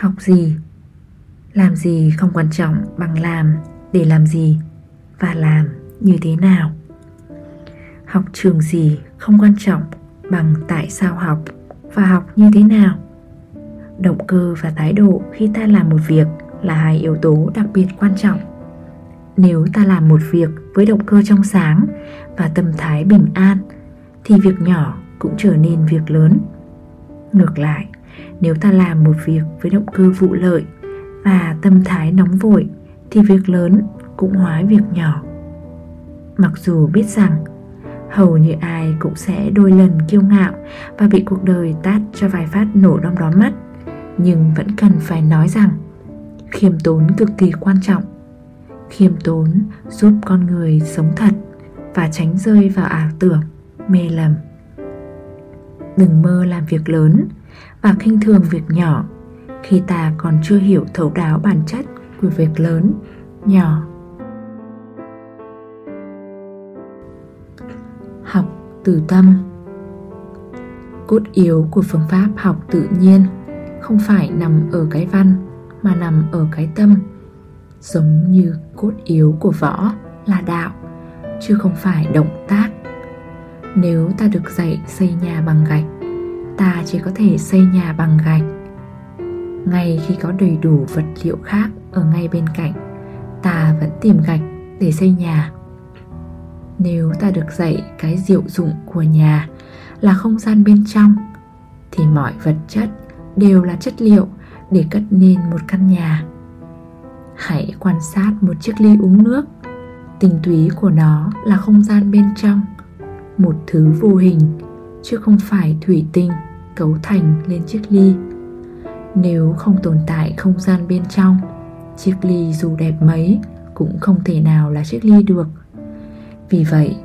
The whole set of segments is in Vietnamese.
học gì? Làm gì không quan trọng bằng làm, để làm gì và làm như thế nào? Học trường gì không quan trọng bằng tại sao học và học như thế nào? Động cơ và thái độ khi ta làm một việc là hai yếu tố đặc biệt quan trọng. Nếu ta làm một việc với động cơ trong sáng và tâm thái bình an, thì việc nhỏ cũng trở nên việc lớn. Ngược lại nếu ta làm một việc với động cơ vụ lợi và tâm thái nóng vội, thì việc lớn cũng hóa việc nhỏ. Mặc dù biết rằng, hầu như ai cũng sẽ đôi lần kiêu ngạo và bị cuộc đời tát cho vài phát nổ đom đóm mắt, nhưng vẫn cần phải nói rằng, khiêm tốn cực kỳ quan trọng. Khiêm tốn giúp con người sống thật và tránh rơi vào ảo tưởng, mê lầm đừng mơ làm việc lớn và khinh thường việc nhỏ khi ta còn chưa hiểu thấu đáo bản chất của việc lớn, nhỏ. Học từ tâm. Cốt yếu của phương pháp học tự nhiên không phải nằm ở cái văn mà nằm ở cái tâm. Giống như cốt yếu của võ là đạo, chứ không phải động tác nếu ta được dạy xây nhà bằng gạch, ta chỉ có thể xây nhà bằng gạch. Ngay khi có đầy đủ vật liệu khác ở ngay bên cạnh, ta vẫn tìm gạch để xây nhà. Nếu ta được dạy cái diệu dụng của nhà là không gian bên trong, thì mọi vật chất đều là chất liệu để cất nên một căn nhà. Hãy quan sát một chiếc ly uống nước. Tinh túy của nó là không gian bên trong một thứ vô hình, chứ không phải thủy tinh cấu thành lên chiếc ly. Nếu không tồn tại không gian bên trong, chiếc ly dù đẹp mấy cũng không thể nào là chiếc ly được. Vì vậy,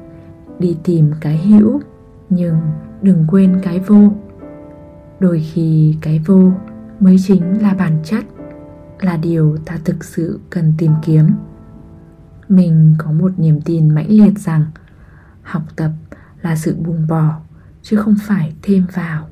đi tìm cái hữu nhưng đừng quên cái vô. Đôi khi cái vô mới chính là bản chất, là điều ta thực sự cần tìm kiếm. Mình có một niềm tin mãnh liệt rằng học tập là sự buông bỏ chứ không phải thêm vào.